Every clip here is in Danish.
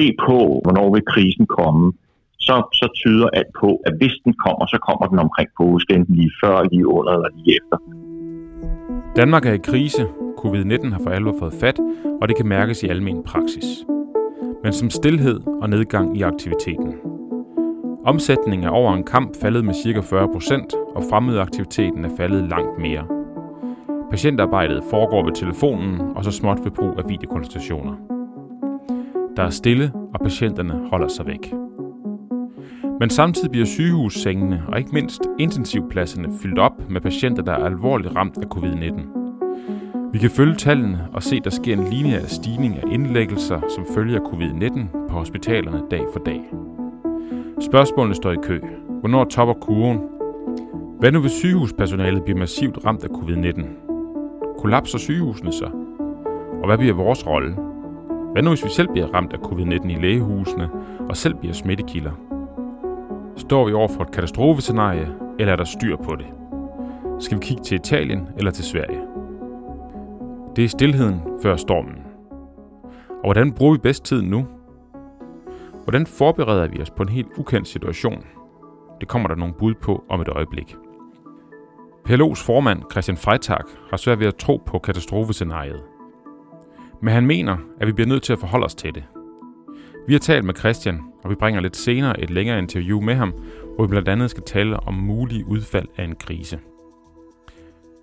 se på, hvornår vil krisen komme, så, så tyder alt på, at hvis den kommer, så kommer den omkring påske, enten lige før, lige under eller lige efter. Danmark er i krise. Covid-19 har for alvor fået fat, og det kan mærkes i almen praksis. Men som stillhed og nedgang i aktiviteten. Omsætningen er over en kamp faldet med ca. 40% og fremmødeaktiviteten er faldet langt mere. Patientarbejdet foregår ved telefonen og så småt ved brug af videokonsultationer. Der er stille, og patienterne holder sig væk. Men samtidig bliver sygehussengene og ikke mindst intensivpladserne fyldt op med patienter, der er alvorligt ramt af covid-19. Vi kan følge tallene og se, at der sker en lineær stigning af indlæggelser som følger covid-19 på hospitalerne dag for dag. Spørgsmålene står i kø. Hvornår topper kurven? Hvad nu hvis sygehuspersonalet bliver massivt ramt af covid-19? Kollapser sygehusene så? Og hvad bliver vores rolle? Hvad nu hvis vi selv bliver ramt af covid-19 i lægehusene og selv bliver smittekilder? Står vi over for et katastrofescenarie, eller er der styr på det? Skal vi kigge til Italien eller til Sverige? Det er stillheden før stormen. Og hvordan bruger vi bedst tiden nu? Hvordan forbereder vi os på en helt ukendt situation? Det kommer der nogle bud på om et øjeblik. PLO's formand Christian Freitag har svært ved at tro på katastrofescenariet. Men han mener, at vi bliver nødt til at forholde os til det. Vi har talt med Christian, og vi bringer lidt senere et længere interview med ham, hvor vi blandt andet skal tale om mulige udfald af en krise.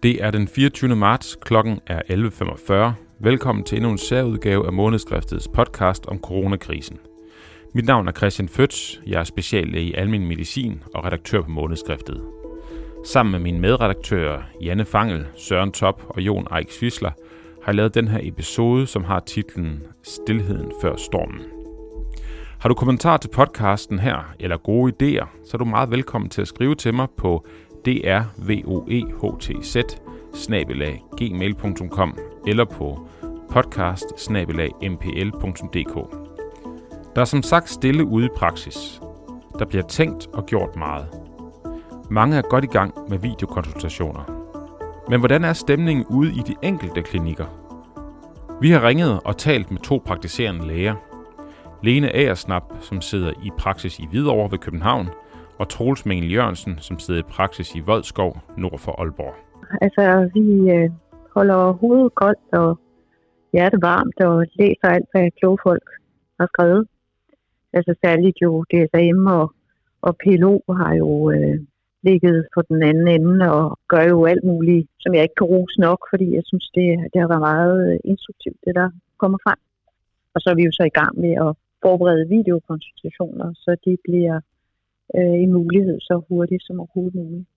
Det er den 24. marts, klokken er 11.45. Velkommen til endnu en særudgave af Månedskriftets podcast om coronakrisen. Mit navn er Christian Føtz, jeg er speciallæge i almen medicin og redaktør på Månedskriftet. Sammen med mine medredaktører Janne Fangel, Søren Top og Jon Eik Svisler har jeg lavet den her episode, som har titlen Stilheden før stormen. Har du kommentar til podcasten her, eller gode idéer, så er du meget velkommen til at skrive til mig på drvoehtz gmail.com eller på podcast mpl.dk. Der er som sagt stille ude i praksis. Der bliver tænkt og gjort meget. Mange er godt i gang med videokonsultationer. Men hvordan er stemningen ude i de enkelte klinikker? Vi har ringet og talt med to praktiserende læger. Lene Aersnap, som sidder i praksis i Hvidovre ved København, og Troels Mengel Jørgensen, som sidder i praksis i Voldskov nord for Aalborg. Altså, vi øh, holder hovedet koldt og hjertet varmt og læser alt, hvad kloge folk har skrevet. Altså særligt jo DSM og, og PLO har jo øh, ligget på den anden ende og gør jo alt muligt, som jeg ikke kan rose nok, fordi jeg synes, det, det har været meget øh, instruktivt, det der kommer frem. Og så er vi jo så i gang med at forberede videokonsultationer, så de bliver øh, en mulighed så hurtigt som overhovedet muligt.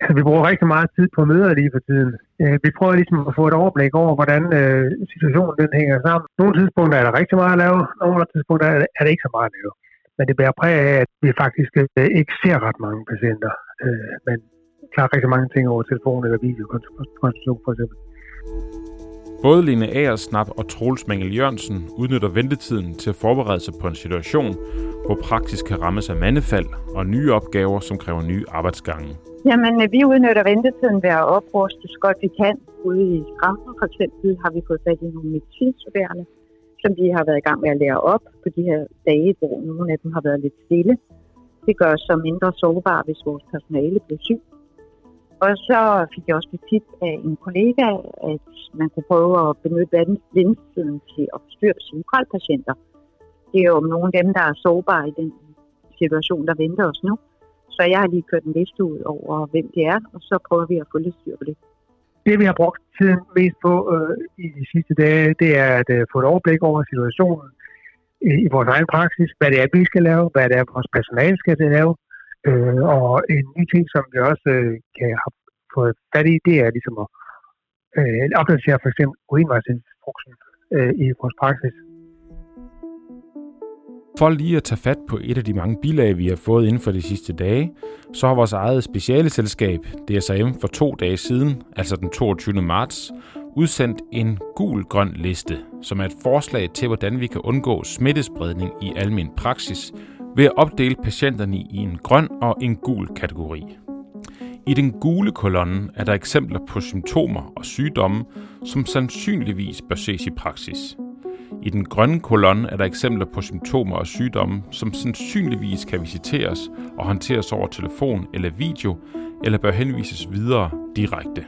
Altså, vi bruger rigtig meget tid på møder lige for tiden. Øh, vi prøver ligesom at få et overblik over, hvordan øh, situationen den hænger sammen. Nogle tidspunkter er der rigtig meget at lave, nogle tidspunkter er der ikke så meget at lave. Men det bærer præg af, at vi faktisk øh, ikke ser ret mange patienter, øh, men klarer rigtig mange ting over telefon eller videokonsultation for eksempel. Både Line Aersnap og Troels Mengel Jørgensen udnytter ventetiden til at forberede sig på en situation, hvor praksis kan rammes af mandefald og nye opgaver, som kræver nye arbejdsgange. Jamen, vi udnytter ventetiden ved at opruste så godt vi kan. Ude i Skrampen for eksempel har vi fået fat i nogle medicinstuderende, som vi har været i gang med at lære op på de her dage, hvor nogle af dem har været lidt stille. Det gør os så mindre sårbare, hvis vores personale bliver syg. Og så fik jeg også tip af en kollega, at man kunne prøve at benytte ventetiden til at forstyrre centralpatienter. Det er jo nogle af dem, der er sårbare i den situation, der venter os nu. Så jeg har lige kørt en liste ud over, hvem det er, og så prøver vi at få lidt styr på det. Det vi har brugt tiden mest på øh, i de sidste dage, det er at øh, få et overblik over situationen i, i vores egen praksis, hvad det er, vi skal lave, hvad det er, vores personale skal lave. Øh, og en ny ting, som vi også øh, kan have fået fat i, det er ligesom at øh, opdatere for eksempel urinvejsinstruksen øh, i vores praksis. For lige at tage fat på et af de mange bilag, vi har fået inden for de sidste dage, så har vores eget speciale selskab, DSM, for to dage siden, altså den 22. marts, udsendt en gul-grøn liste, som er et forslag til, hvordan vi kan undgå smittespredning i almen praksis ved at opdele patienterne i en grøn og en gul kategori. I den gule kolonne er der eksempler på symptomer og sygdomme, som sandsynligvis bør ses i praksis – i den grønne kolonne er der eksempler på symptomer og sygdomme, som sandsynligvis kan visiteres og håndteres over telefon eller video, eller bør henvises videre direkte.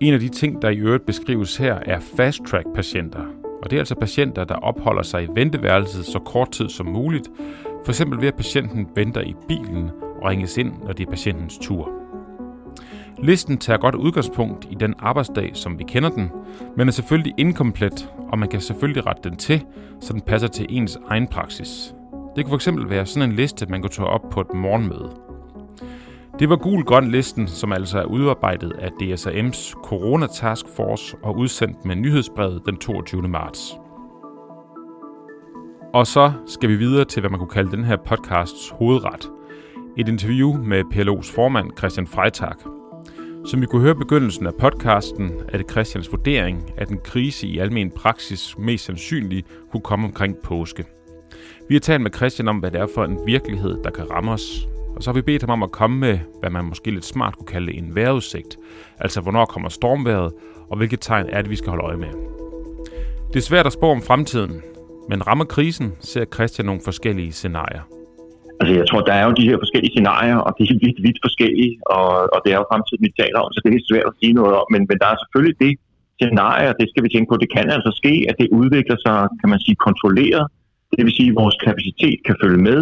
En af de ting, der i øvrigt beskrives her, er fast-track-patienter. Og det er altså patienter, der opholder sig i venteværelset så kort tid som muligt, f.eks. ved at patienten venter i bilen og ringes ind, når det er patientens tur. Listen tager godt udgangspunkt i den arbejdsdag, som vi kender den, men er selvfølgelig inkomplet, og man kan selvfølgelig rette den til, så den passer til ens egen praksis. Det kunne fx være sådan en liste, man kunne tage op på et morgenmøde. Det var gul-grøn listen, som altså er udarbejdet af DSAM's Corona Task Force og udsendt med nyhedsbrevet den 22. marts. Og så skal vi videre til, hvad man kunne kalde den her podcasts hovedret. Et interview med PLO's formand Christian Freitag. Som vi kunne høre begyndelsen af podcasten, er det Christians vurdering, at en krise i almen praksis mest sandsynligt kunne komme omkring påske. Vi har talt med Christian om, hvad det er for en virkelighed, der kan ramme os, og så har vi bedt ham om at komme med, hvad man måske lidt smart kunne kalde en vejrudsigt. Altså, hvornår kommer stormværet, og hvilke tegn er det, vi skal holde øje med. Det er svært at spå om fremtiden, men rammer krisen, ser Christian nogle forskellige scenarier. Altså, jeg tror, der er jo de her forskellige scenarier, og de er vidt, vidt forskellige, og, og det er jo fremtiden, vi taler om, så det er svært at sige noget om. Men, men der er selvfølgelig det scenarie, og det skal vi tænke på, det kan altså ske, at det udvikler sig, kan man sige, kontrolleret. Det vil sige, at vores kapacitet kan følge med,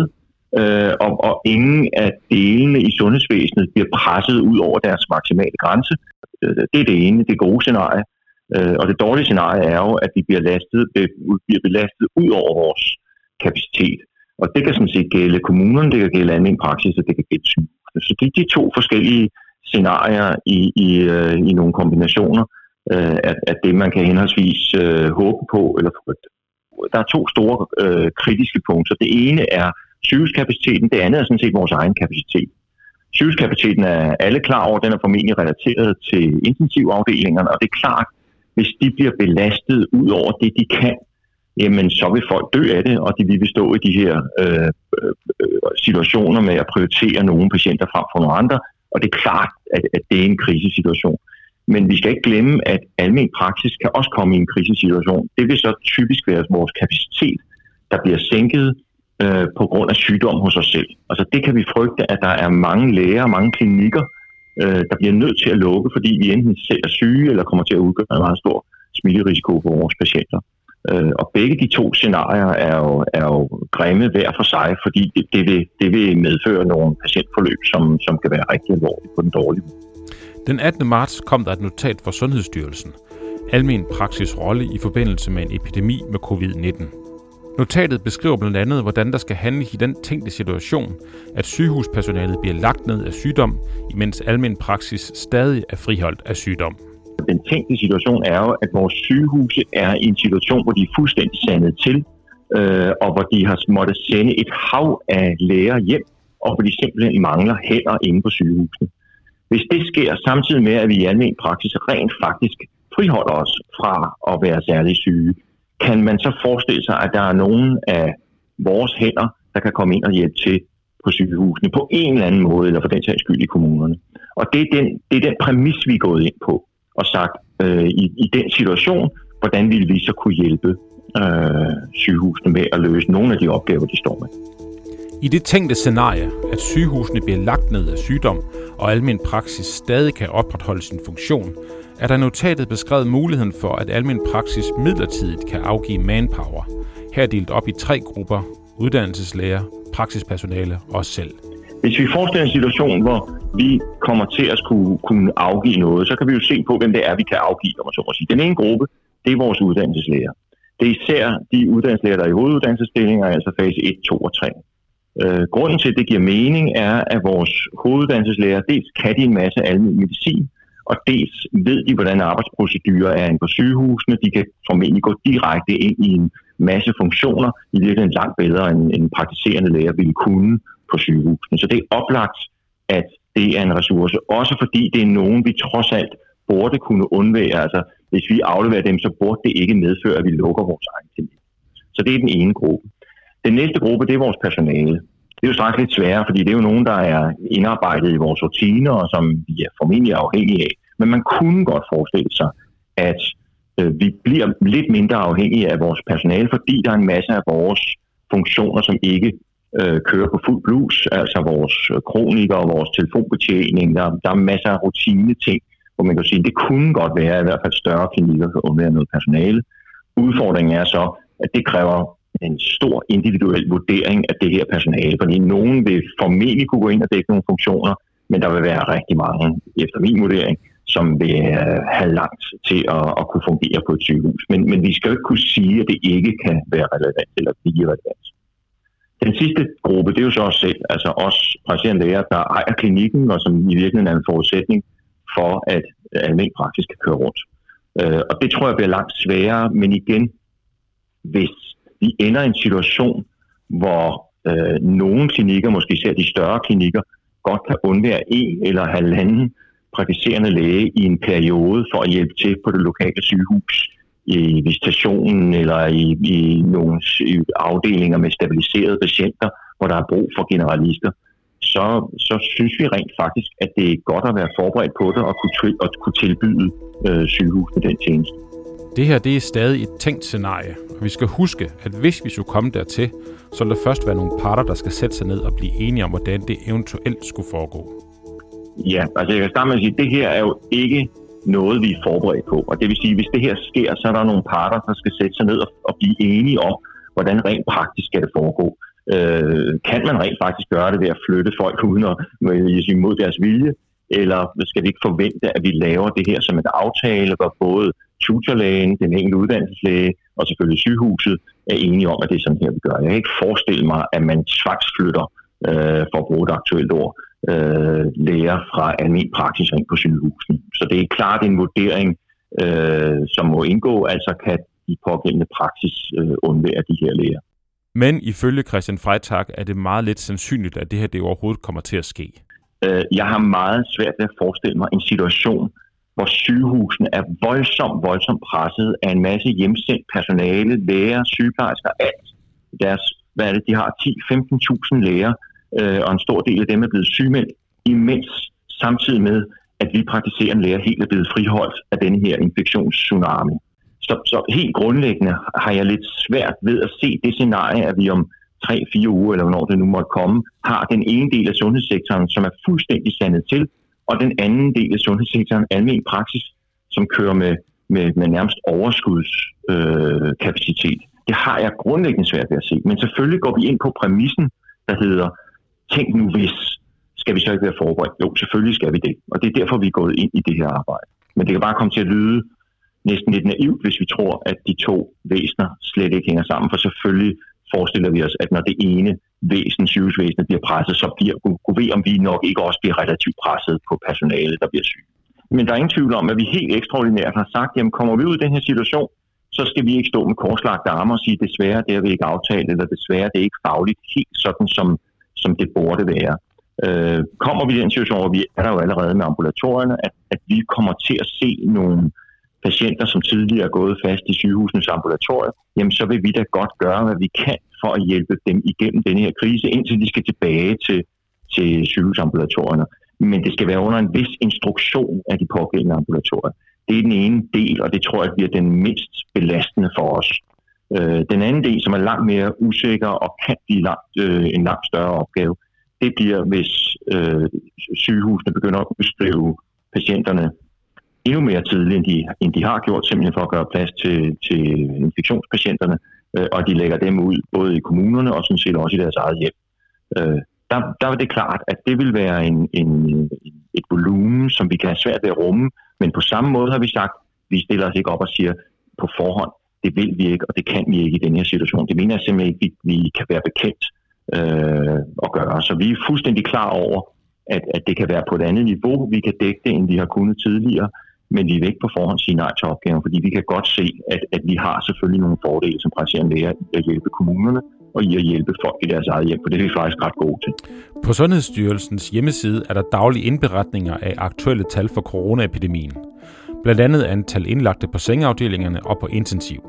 øh, og, og ingen af delene i sundhedsvæsenet bliver presset ud over deres maksimale grænse. Øh, det er det ene, det gode scenarie. Øh, og det dårlige scenarie er jo, at vi bliver, lastet, bliver belastet ud over vores kapacitet. Og det kan sådan set gælde kommunerne, det kan gælde almindelig praksis, og det kan gælde sygehusene. Så det er de to forskellige scenarier i, i, øh, i nogle kombinationer øh, af, af det, man kan henholdsvis øh, håbe på eller frygte. Der er to store øh, kritiske punkter. Det ene er sygehuskapaciteten, det andet er sådan set vores egen kapacitet. Sygehuskapaciteten er alle klar over, den er formentlig relateret til intensivafdelingerne, og det er klart, hvis de bliver belastet ud over det, de kan, jamen så vil folk dø af det, og de vil stå i de her øh, øh, situationer med at prioritere nogle patienter frem for nogle andre, og det er klart, at, at det er en krisesituation. Men vi skal ikke glemme, at almen praksis kan også komme i en krisesituation. Det vil så typisk være vores kapacitet, der bliver sænket øh, på grund af sygdom hos os selv. Altså det kan vi frygte, at der er mange læger og mange klinikker, øh, der bliver nødt til at lukke, fordi vi enten selv er syge eller kommer til at udgøre en meget stor smitterisiko for vores patienter. Øh, og begge de to scenarier er jo, er jo grimme hver for sig, fordi det, det, vil, det vil medføre nogle patientforløb, som, som kan være rigtig alvorlige på den dårlige Den 18. marts kom der et notat fra Sundhedsstyrelsen. Almen praksis rolle i forbindelse med en epidemi med covid-19. Notatet beskriver blandt andet, hvordan der skal handles i den tænkte situation, at sygehuspersonalet bliver lagt ned af sygdom, imens almen praksis stadig er friholdt af sygdom. Den tænkte situation er jo, at vores sygehuse er i en situation, hvor de er fuldstændig sandet til, øh, og hvor de har måttet sende et hav af læger hjem, og hvor de simpelthen mangler hænder inde på sygehusene. Hvis det sker samtidig med, at vi i almen praksis rent faktisk friholder os fra at være særlig syge, kan man så forestille sig, at der er nogen af vores hænder, der kan komme ind og hjælpe til på sygehusene på en eller anden måde, eller for den sags skyld i kommunerne. Og det er den, det er den præmis, vi er gået ind på og sagt, øh, i, i den situation, hvordan ville vi så kunne hjælpe øh, sygehusene med at løse nogle af de opgaver, de står med. I det tænkte scenarie, at sygehusene bliver lagt ned af sygdom, og almen praksis stadig kan opretholde sin funktion, er der notatet beskrevet muligheden for, at almen praksis midlertidigt kan afgive manpower. Her delt op i tre grupper, uddannelseslæger, praksispersonale og selv. Hvis vi forestiller en situation, hvor vi kommer til at skulle kunne afgive noget, så kan vi jo se på, hvem det er, vi kan afgive, om man så må sige. Den ene gruppe, det er vores uddannelseslæger. Det er især de uddannelseslæger, der er i hoveduddannelsesstillinger, altså fase 1, 2 og 3. Øh, grunden til, at det giver mening, er, at vores hoveduddannelseslæger, dels kan de en masse almindelig medicin, og dels ved de, hvordan arbejdsprocedurer er inde på sygehusene. De kan formentlig gå direkte ind i en masse funktioner, i virkeligheden langt bedre end en praktiserende læger ville kunne på sygehusene. Så det er oplagt, at det er en ressource, også fordi det er nogen, vi trods alt burde kunne undvære. Altså, hvis vi afleverer dem, så burde det ikke medføre, at vi lukker vores egen klinik. Så det er den ene gruppe. Den næste gruppe, det er vores personale. Det er jo straks lidt sværere, fordi det er jo nogen, der er indarbejdet i vores rutiner, og som vi er formentlig afhængige af. Men man kunne godt forestille sig, at Øh, vi bliver lidt mindre afhængige af vores personale, fordi der er en masse af vores funktioner, som ikke øh, kører på fuld blus, altså vores kronikere og vores telefonbetjening. Der, der er masser af rutine ting, hvor man kan sige, det kunne godt være i hvert fald større klinikker for at være noget personale. Udfordringen er så, at det kræver en stor individuel vurdering af det her personale, fordi nogen vil formentlig kunne gå ind og dække nogle funktioner, men der vil være rigtig mange, efter min vurdering, som vil øh, have langt til at, at kunne fungere på et sygehus. Men, men vi skal jo ikke kunne sige, at det ikke kan være relevant eller blive relevant. Den sidste gruppe, det er jo så os selv, altså os praktiserende læger, der ejer klinikken, og som i virkeligheden er en forudsætning for, at almindelig praksis kan køre rundt. Øh, og det tror jeg bliver langt sværere, men igen, hvis vi ender i en situation, hvor øh, nogle klinikker, måske især de større klinikker, godt kan undvære en eller halvanden praktiserende læge i en periode for at hjælpe til på det lokale sygehus i visitationen eller i, i nogle afdelinger med stabiliserede patienter, hvor der er brug for generalister, så, så synes vi rent faktisk, at det er godt at være forberedt på det og kunne, at kunne tilbyde øh, sygehusene den tjeneste. Det her det er stadig et tænkt scenarie, og vi skal huske, at hvis vi skulle komme dertil, så vil der først være nogle parter, der skal sætte sig ned og blive enige om, hvordan det eventuelt skulle foregå. Ja, altså jeg kan starte med at sige, at det her er jo ikke noget, vi er forberedt på. Og det vil sige, at hvis det her sker, så er der nogle parter, der skal sætte sig ned og, og blive enige om, hvordan rent praktisk skal det foregå. Øh, kan man rent faktisk gøre det ved at flytte folk uden at sige, mod deres vilje? Eller skal vi ikke forvente, at vi laver det her som en aftale, hvor både tutorlægen, den enkelte uddannelseslæge og selvfølgelig sygehuset er enige om, at det er sådan her, vi gør. Jeg kan ikke forestille mig, at man tvangsflytter, øh, for at bruge et aktuelt ord, øh, læger fra almindelig praksis ind på sygehusene. Så det er klart en vurdering, øh, som må indgå, altså kan de pågældende praksis øh, undvære de her læger. Men ifølge Christian Freitag er det meget lidt sandsynligt, at det her det overhovedet kommer til at ske. Øh, jeg har meget svært ved at forestille mig en situation, hvor sygehusene er voldsomt, voldsomt presset af en masse hjemsendt personale, læger, sygeplejersker, alt. Deres, hvad er det, de har 10-15.000 læger, øh, og en stor del af dem er blevet sygemeldt, imens samtidig med, at vi praktiserende læger helt er blevet friholdt af den her infektionstsunami. Så, så helt grundlæggende har jeg lidt svært ved at se det scenarie, at vi om 3-4 uger, eller hvornår det nu måtte komme, har den ene del af sundhedssektoren, som er fuldstændig sandet til, og den anden del af sundhedssektoren, almen praksis, som kører med, med, med nærmest overskudskapacitet. Øh, det har jeg grundlæggende svært ved at se. Men selvfølgelig går vi ind på præmissen, der hedder, tænk nu hvis, skal vi så ikke være forberedt? Jo, selvfølgelig skal vi det. Og det er derfor, vi er gået ind i det her arbejde. Men det kan bare komme til at lyde næsten lidt naivt, hvis vi tror, at de to væsener slet ikke hænger sammen. For selvfølgelig forestiller vi os, at når det ene væsen, sygehusvæsenet, bliver presset, så bliver kunne vi, om vi nok ikke også bliver relativt presset på personale, der bliver syge. Men der er ingen tvivl om, at vi helt ekstraordinært har sagt, jamen kommer vi ud i den her situation, så skal vi ikke stå med korslagte arme og sige, desværre det har vi ikke aftalt, eller desværre det er ikke fagligt helt sådan, som, som det burde være. Øh, kommer vi i den situation, hvor vi er der jo allerede med ambulatorierne, at, at vi kommer til at se nogle patienter, som tidligere er gået fast i sygehusens ambulatorier, jamen så vil vi da godt gøre, hvad vi kan for at hjælpe dem igennem denne her krise, indtil de skal tilbage til, til sygehusambulatorierne. Men det skal være under en vis instruktion af de pågældende ambulatorier. Det er den ene del, og det tror jeg bliver den mindst belastende for os. Øh, den anden del, som er langt mere usikker og kan blive langt, øh, en langt større opgave, det bliver, hvis øh, sygehusene begynder at udskrive patienterne endnu mere tidligt, end de, end de har gjort, simpelthen for at gøre plads til, til infektionspatienterne, øh, og de lægger dem ud både i kommunerne og sådan set også i deres eget hjem. Øh, der, der er det klart, at det vil være en, en, et volumen, som vi kan have svært ved at rumme, men på samme måde har vi sagt, vi stiller os ikke op og siger på forhånd, det vil vi ikke, og det kan vi ikke i den her situation. Det mener jeg simpelthen ikke, vi, vi kan være bekendt øh, at gøre. Så vi er fuldstændig klar over, at, at det kan være på et andet niveau, vi kan dække det, end vi har kunnet tidligere, men vi vil ikke på forhånd sige nej til opgaven, fordi vi kan godt se, at, at vi har selvfølgelig nogle fordele som praktiserende læger i at hjælpe kommunerne og i at hjælpe folk i deres eget hjem, for det er vi faktisk ret gode til. På Sundhedsstyrelsens hjemmeside er der daglige indberetninger af aktuelle tal for coronaepidemien. Blandt andet antal indlagte på sengeafdelingerne og på intensiv.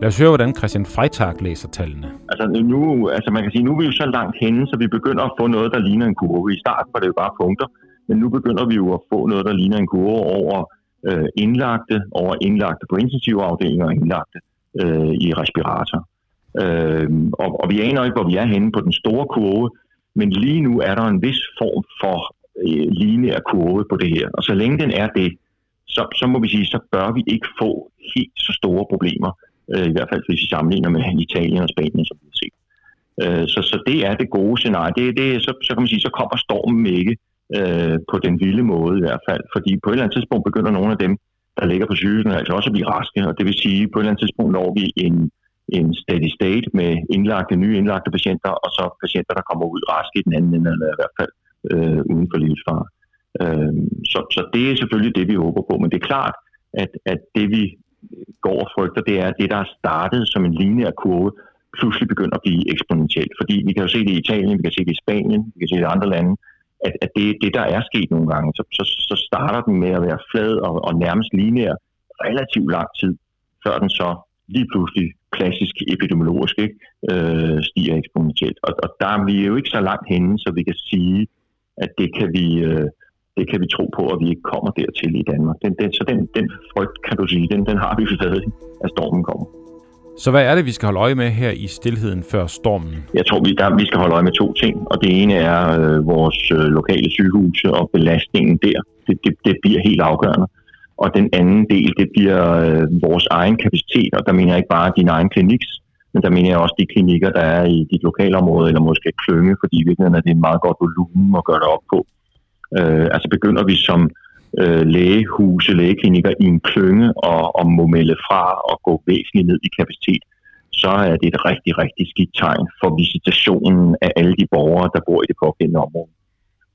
Lad os høre, hvordan Christian Freitag læser tallene. Altså, nu, altså man kan sige, nu er vi jo så langt henne, så vi begynder at få noget, der ligner en kurve. I starten var det jo bare punkter, men nu begynder vi jo at få noget, der ligner en kurve over øh, indlagte, over indlagte på intensivafdelinger og indlagte øh, i respirator. Øh, og, og vi aner ikke, hvor vi er henne på den store kurve, men lige nu er der en vis form for øh, lineær kurve på det her. Og så længe den er det, så, så må vi sige, så bør vi ikke få helt så store problemer, øh, i hvert fald hvis vi sammenligner med Italien og Spanien, som vi har set. Øh, så, så det er det gode scenarie. Det, det, så, så kan man sige, så kommer stormen ikke øh, på den vilde måde i hvert fald, fordi på et eller andet tidspunkt begynder nogle af dem, der ligger på sygehusene, altså også at blive raske, og det vil sige, på et eller andet tidspunkt når vi en, en steady state med indlagte, nye indlagte patienter, og så patienter, der kommer ud raske i den anden ende, eller i hvert fald øh, uden for livsfare. Øh, så, så det er selvfølgelig det, vi håber på, men det er klart, at, at det vi går og frygter, det er, at det, der er startet som en lineær kurve, pludselig begynder at blive eksponentielt. Fordi vi kan jo se det i Italien, vi kan se det i Spanien, vi kan se det i andre lande, at, at det, det, der er sket nogle gange, så, så, så starter den med at være flad og, og nærmest lineær relativt lang tid, før den så lige pludselig klassisk epidemiologisk ikke, øh, stiger eksponentielt. Og, og der er vi jo ikke så langt henne, så vi kan sige, at det kan vi, øh, det kan vi tro på, at vi ikke kommer dertil i Danmark. Den, den, så den, den frygt, kan du sige, den, den har vi stadig, at stormen kommer. Så hvad er det, vi skal holde øje med her i stillheden før stormen? Jeg tror, vi, der, vi skal holde øje med to ting, og det ene er øh, vores øh, lokale sygehuse og belastningen der. Det, det, det bliver helt afgørende. Og den anden del, det bliver øh, vores egen kapacitet, og der mener jeg ikke bare din egen kliniks, men der mener jeg også de klinikker, der er i dit lokalområde, eller måske klynge, fordi i virkeligheden er det en meget godt volumen at gøre det op på. Øh, altså begynder vi som øh, lægehuse, lægeklinikker i en klynge og, og må melde fra og gå væsentligt ned i kapacitet, så er det et rigtig, rigtig skidt tegn for visitationen af alle de borgere, der bor i det pågældende område.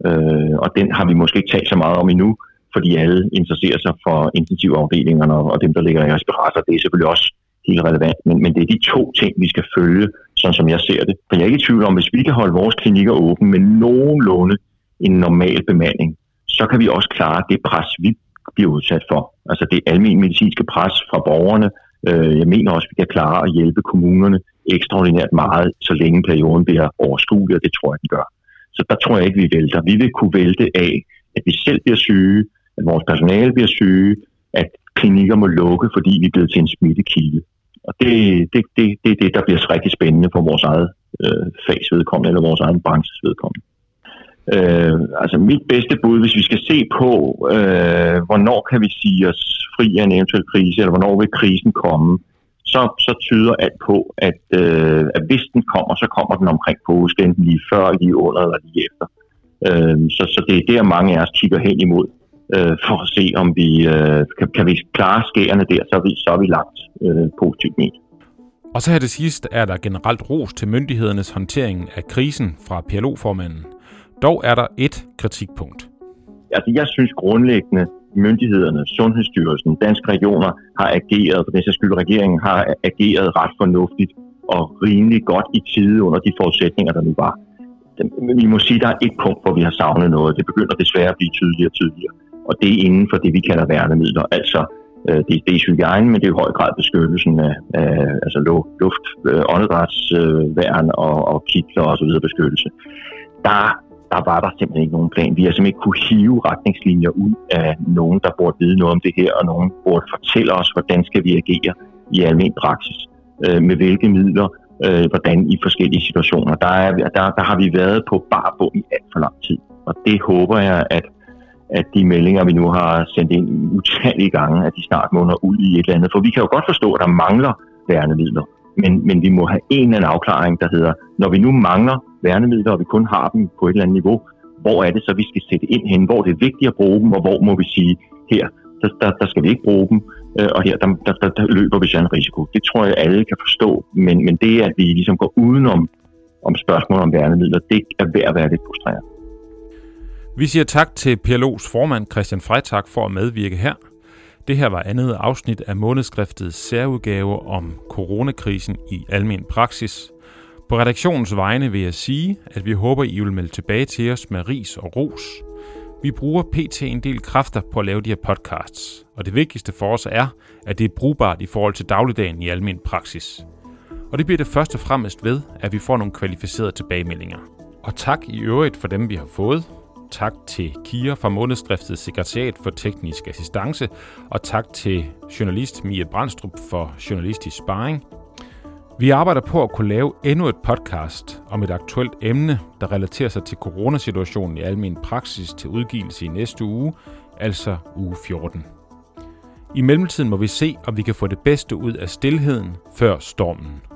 Øh, og den har vi måske ikke talt så meget om endnu, fordi alle interesserer sig for intensivafdelingerne og dem, der ligger i respirator. Det er selvfølgelig også helt relevant, men, men det er de to ting, vi skal følge, sådan som jeg ser det. For jeg er ikke i tvivl om, hvis vi kan holde vores klinikker åbne med nogenlunde en normal bemanding, så kan vi også klare det pres, vi bliver udsat for. Altså det almindelige medicinske pres fra borgerne. Øh, jeg mener også, at vi kan klare at hjælpe kommunerne ekstraordinært meget, så længe perioden bliver overskuelig, og det tror jeg, den gør. Så der tror jeg ikke, vi vælter. Vi vil kunne vælte af, at vi selv bliver syge, at vores personale bliver syge, at klinikker må lukke, fordi vi er blevet til en smittekilde. Og det, det, det, det er det, der bliver rigtig spændende for vores eget øh, fags vedkommende, eller vores egen branches vedkommende. Øh, altså mit bedste bud, hvis vi skal se på, øh, hvornår kan vi sige os fri af en eventuel krise, eller hvornår vil krisen komme, så, så tyder alt på, at, øh, at hvis den kommer, så kommer den omkring påske, enten lige før, lige under eller lige efter. Øh, så, så det er der, mange af os kigger hen imod, øh, for at se, om vi øh, kan, kan vi klare skærene der, så er vi, så er vi langt øh, positivt med. Og så her til sidst er der generelt ros til myndighedernes håndtering af krisen fra PLO-formanden. Dog er der et kritikpunkt. Altså, jeg synes grundlæggende, myndighederne, Sundhedsstyrelsen, danske regioner har ageret, for den sags skyld regeringen har ageret ret fornuftigt og rimelig godt i tide under de forudsætninger, der nu var. Vi må sige, at der er et punkt, hvor vi har savnet noget. Det begynder desværre at blive tydeligere og tydeligere. Og det er inden for det, vi kalder værnemidler. Altså, øh, det, er hygiejne, men det er i høj grad beskyttelsen af, af altså luft, øh, åndedrætsværn øh, og, og kitler og så videre beskyttelse. Der der var der simpelthen ikke nogen plan. Vi har simpelthen ikke kunne hive retningslinjer ud af nogen, der burde vide noget om det her, og nogen burde fortælle os, hvordan skal vi agere i almindelig praksis, øh, med hvilke midler, øh, hvordan i forskellige situationer. Der, er, der, der har vi været på barbund i alt for lang tid, og det håber jeg, at at de meldinger, vi nu har sendt ind utallige gange, at de snart munder ud i et eller andet. For vi kan jo godt forstå, at der mangler værnemidler, men, men vi må have en eller anden afklaring, der hedder, når vi nu mangler værnemidler, og vi kun har dem på et eller andet niveau, hvor er det så, vi skal sætte ind hen? Hvor det er det vigtigt at bruge dem, og hvor må vi sige, her, der, der, der skal vi ikke bruge dem, øh, og her, der, der, der, der løber vi så en risiko. Det tror jeg, alle kan forstå, men, men det, at vi ligesom går udenom om spørgsmål om værnemidler, det er værd at være lidt frustreret. Vi siger tak til PLO's formand Christian Freitag for at medvirke her. Det her var andet afsnit af månedsskriftets særudgave om coronakrisen i almen praksis. På redaktionens vegne vil jeg sige, at vi håber, I vil melde tilbage til os med ris og ros. Vi bruger pt. en del kræfter på at lave de her podcasts, og det vigtigste for os er, at det er brugbart i forhold til dagligdagen i almen praksis. Og det bliver det først og fremmest ved, at vi får nogle kvalificerede tilbagemeldinger. Og tak i øvrigt for dem, vi har fået. tak til Kira fra Månedsdriftets sekretariat for teknisk assistance, og tak til journalist Mia Brandstrup for journalistisk sparring. Vi arbejder på at kunne lave endnu et podcast om et aktuelt emne, der relaterer sig til coronasituationen i almen praksis til udgivelse i næste uge, altså uge 14. I mellemtiden må vi se, om vi kan få det bedste ud af stillheden før stormen.